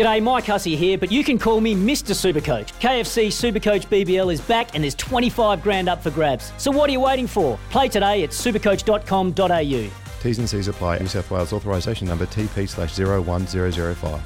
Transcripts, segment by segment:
G'day, Mike Hussey here, but you can call me Mr. Supercoach. KFC Supercoach BBL is back and there's 25 grand up for grabs. So what are you waiting for? Play today at supercoach.com.au. T's and C's apply. New South Wales authorisation number TP slash 01005.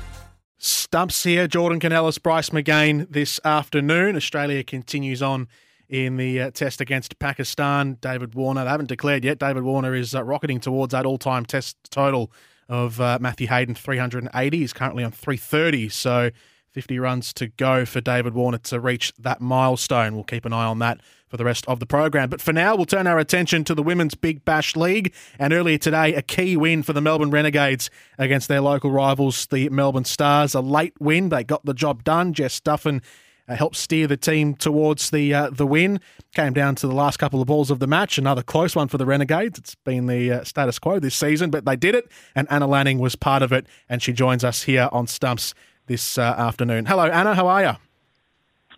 Stumps here. Jordan Canellis, Bryce McGain this afternoon. Australia continues on in the uh, test against Pakistan. David Warner, they haven't declared yet. David Warner is uh, rocketing towards that all time test total of uh, Matthew Hayden, 380. He's currently on 330. So 50 runs to go for David Warner to reach that milestone. We'll keep an eye on that for the rest of the program. But for now, we'll turn our attention to the Women's Big Bash League. And earlier today, a key win for the Melbourne Renegades against their local rivals, the Melbourne Stars. A late win. They got the job done. Jess Duffin uh, helped steer the team towards the uh, the win. Came down to the last couple of balls of the match. Another close one for the Renegades. It's been the uh, status quo this season, but they did it, and Anna Lanning was part of it, and she joins us here on Stumps this uh, afternoon. Hello, Anna. How are you?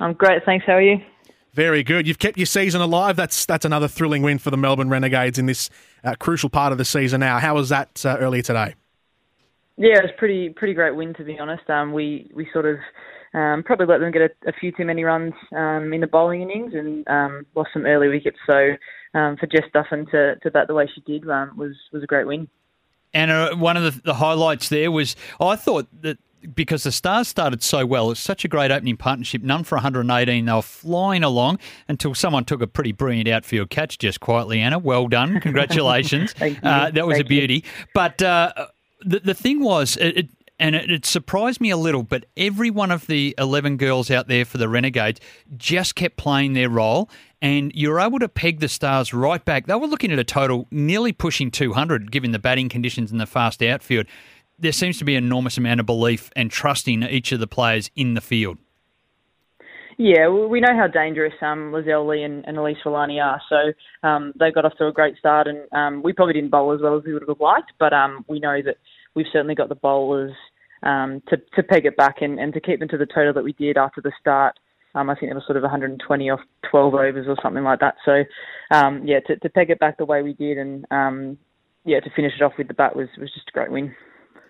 I'm great, thanks. How are you? Very good. You've kept your season alive. That's that's another thrilling win for the Melbourne Renegades in this uh, crucial part of the season. Now, how was that uh, earlier today? Yeah, it was pretty pretty great win to be honest. Um, we we sort of um, probably let them get a, a, few too many runs um, in the bowling innings and um, lost some early wickets. So um, for Jess Duffin to, to bat the way she did um, was was a great win. And uh, one of the, the, highlights there was I thought that because the Stars started so well, it's such a great opening partnership. None for 118. They were flying along until someone took a pretty brilliant outfield catch just quietly. Anna, well done. Congratulations. uh, that was Thank a beauty. You. But uh, the, the thing was, it, it and it, it, surprised me a little, but every one of the 11 girls out there for the Renegades just kept playing their role, and you're able to peg the Stars right back. They were looking at a total nearly pushing 200, given the batting conditions and the fast outfield. There seems to be an enormous amount of belief and trust in each of the players in the field. Yeah, we know how dangerous um, Lizelle Lee and, and Elyse Villani are. So um, they got off to a great start, and um, we probably didn't bowl as well as we would have liked, but um, we know that we've certainly got the bowlers um, to, to peg it back and, and to keep them to the total that we did after the start. Um, I think it was sort of 120 off 12 overs or something like that. So, um, yeah, to, to peg it back the way we did and um, yeah, to finish it off with the bat was, was just a great win.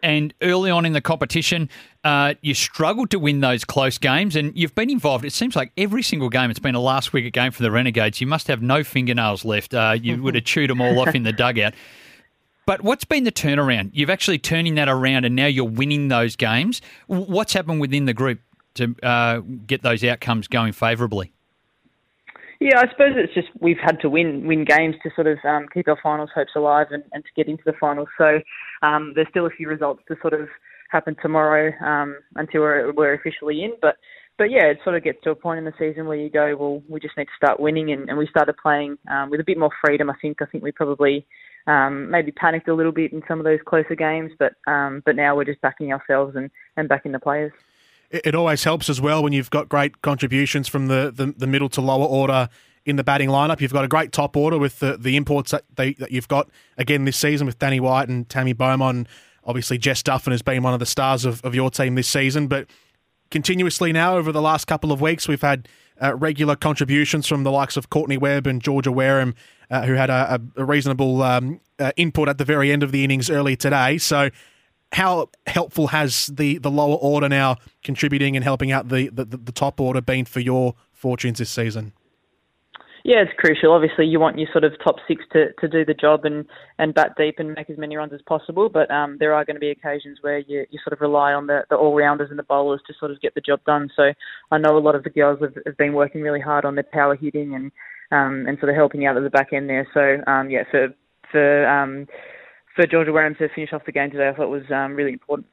And early on in the competition, uh, you struggled to win those close games, and you've been involved. It seems like every single game, it's been a last wicket game for the Renegades. You must have no fingernails left. Uh, you would have chewed them all off in the dugout. But what's been the turnaround? You've actually turning that around, and now you're winning those games. What's happened within the group to uh, get those outcomes going favourably? Yeah, I suppose it's just we've had to win win games to sort of um, keep our finals hopes alive and, and to get into the finals. So um, there's still a few results to sort of happen tomorrow um, until we're, we're officially in. But but yeah, it sort of gets to a point in the season where you go, well, we just need to start winning, and, and we started playing um, with a bit more freedom. I think I think we probably um, maybe panicked a little bit in some of those closer games, but um, but now we're just backing ourselves and, and backing the players. It, always helps as well when you've got great contributions from the, the, the, middle to lower order in the batting lineup. You've got a great top order with the, the imports that, they, that you've got again this season with Danni Wyatt and Tammy Beaumont. Obviously, Jess Duffin has been one of the stars of, of your team this season, but continuously now over the last couple of weeks, we've had uh, regular contributions from the likes of Courtney Webb and Georgia Wareham uh, who had a, a reasonable um, uh, input at the very end of the innings early today. So, how helpful has the, the lower order now contributing and helping out the, the, the top order been for your fortunes this season? Yeah, it's crucial. Obviously, you want your sort of top six to, to do the job and, and bat deep and make as many runs as possible. But um, there are going to be occasions where you, you sort of rely on the, the all rounders and the bowlers to sort of get the job done. So I know a lot of the girls have, have been working really hard on their power hitting and um, and sort of helping out at the back end there. So um, yeah, for for um, for Georgia Wareham to finish off the game today, I thought was um, really important.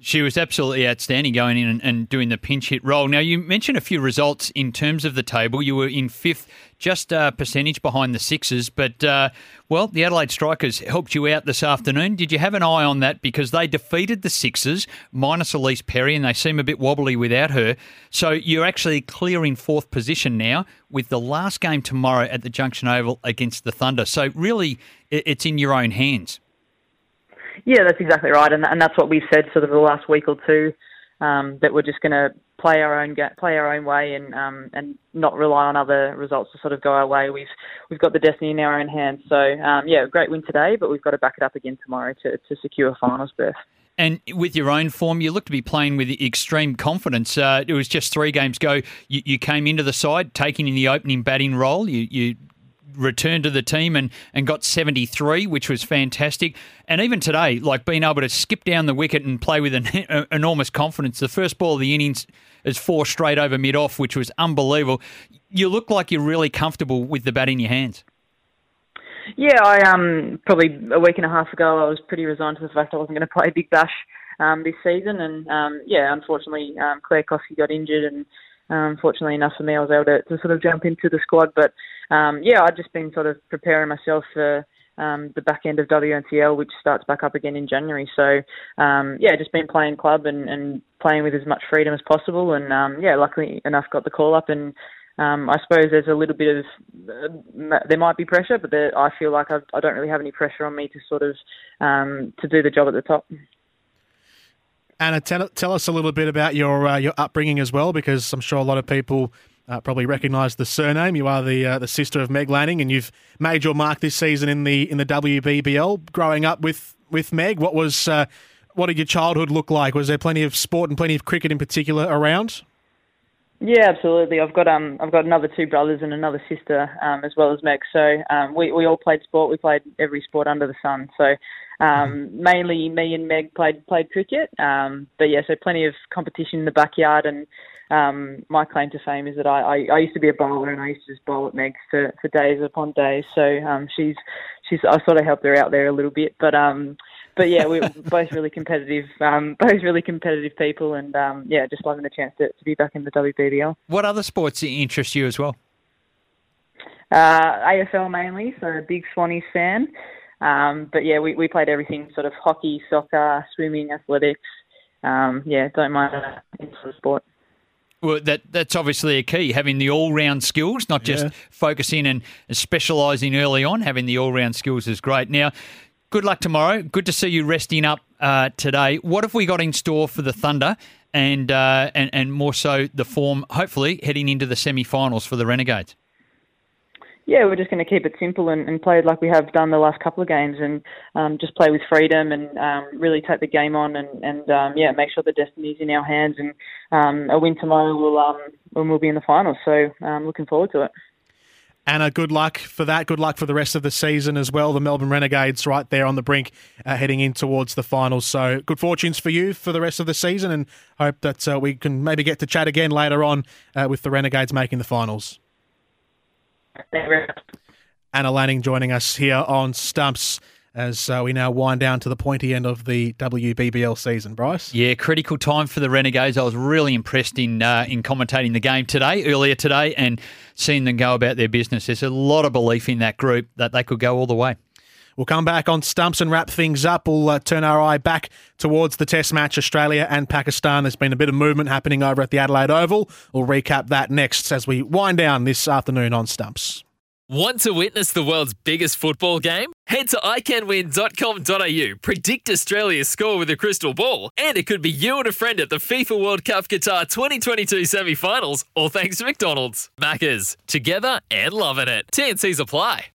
She was absolutely outstanding going in and, and, doing the pinch hit role. Now, you mentioned a few results in terms of the table. You were in fifth, just a percentage behind the Sixers, but, uh, well, the Adelaide Strikers helped you out this afternoon. Did you have an eye on that? Because they defeated the Sixers, minus Ellyse Perry, and they seem a bit wobbly without her. So you're actually clearing fourth position now with the last game tomorrow at the Junction Oval against the Thunder. So really, it's in your own hands. Yeah, that's exactly right, and and that's what we've said sort of the last week or two um, that we're just going to play our own ga- play our own way and um, and not rely on other results to sort of go our way. We've we've got the destiny in our own hands. So um, yeah, great win today, but we've got to back it up again tomorrow to to secure finals berth. And with your own form, you look to be playing with extreme confidence. Uh, it was just three games ago. You, you, came into the side taking in the opening batting role. You, you returned to the team and, and got 73, which was fantastic. And even today, like being able to skip down the wicket and play with an enormous confidence. The first ball of the innings is four straight over mid off, which was unbelievable. You look like you're really comfortable with the bat in your hands. Yeah, I um probably a week and a half ago I was pretty resigned to the fact I wasn't going to play Big Bash um, this season, and um, yeah, unfortunately um, Claire Koski got injured, and um, fortunately enough for me I was able to, to sort of jump into the squad. But um, yeah, I've just been sort of preparing myself for um, the back end of WNCL, which starts back up again in January. So um, yeah, just been playing club and, and playing with as much freedom as possible, and um, yeah, luckily enough got the call up and um, I suppose there's a little bit of uh, there might be pressure, but there, I feel like I've, I do not really have any pressure on me to sort of um, to do the job at the top. Anna, tell, tell us a little bit about your uh, your upbringing as well, because I'm sure a lot of people uh, probably recognise the surname. You are the uh, the sister of Meg Lanning, and you've made your mark this season in the in the WBBL. Growing up with with Meg, what was uh, what did your childhood look like? Was there plenty of sport and plenty of cricket in particular around? Yeah, absolutely. I've got um I've got another two brothers and another sister um as well as Meg. So um we we all played sport. We played every sport under the sun. So um mainly me and Meg played played cricket. Um but yeah, so plenty of competition in the backyard and um my claim to fame is that I, I, I used to be a bowler and I used to just bowl at Meg for, for days upon days. So um she's she's I sort of helped her out there a little bit. But um but yeah, we're both really competitive, um, both really competitive people, and um, yeah, just loving the chance to, to be back in the WBBL. What other sports interest you as well? Uh, AFL mainly, so a big Swannies fan. Um, but yeah, we, we played everything sort of hockey, soccer, swimming, athletics. Um, yeah, don't mind any sort of sport. Well, that that's obviously a key, having the all round skills, not just yeah. focusing and specialising early on. Having the all round skills is great. Now, good luck tomorrow. Good to see you resting up uh, today. What have we got in store for the Thunder and, uh, and, and more so the form, hopefully, heading into the semi finals for the Renegades? Yeah, we're just going to keep it simple and, and play like we have done the last couple of games and um, just play with freedom and um, really take the game on and, and um, yeah, make sure the destiny's in our hands and um, a win tomorrow will um, we'll be in the finals. So um, looking forward to it. Anna, good luck for that. Good luck for the rest of the season as well. The Melbourne Renegades right there on the brink, uh, heading in towards the finals. So good fortunes for you for the rest of the season, and hope that uh, we can maybe get to chat again later on uh, with the Renegades making the finals. Anna Lanning joining us here on Stumps as uh, we now wind down to the pointy end of the WBBL season. Bryce? Yeah, critical time for the Renegades. I was really impressed in uh, in commentating the game today, earlier today, and seeing them go about their business. There's a lot of belief in that group that they could go all the way. We'll come back on stumps and wrap things up. We'll uh, turn our eye back towards the Test match, Australia and Pakistan. There's been a bit of movement happening over at the Adelaide Oval. We'll recap that next as we wind down this afternoon on Stumps. Want to witness the world's biggest football game? Head to iCanWin.com.au, predict Australia's score with a crystal ball, and it could be you and a friend at the FIFA World Cup Qatar 2022 semi finals, all thanks to McDonald's. Maccas, together and loving it. TNCs apply.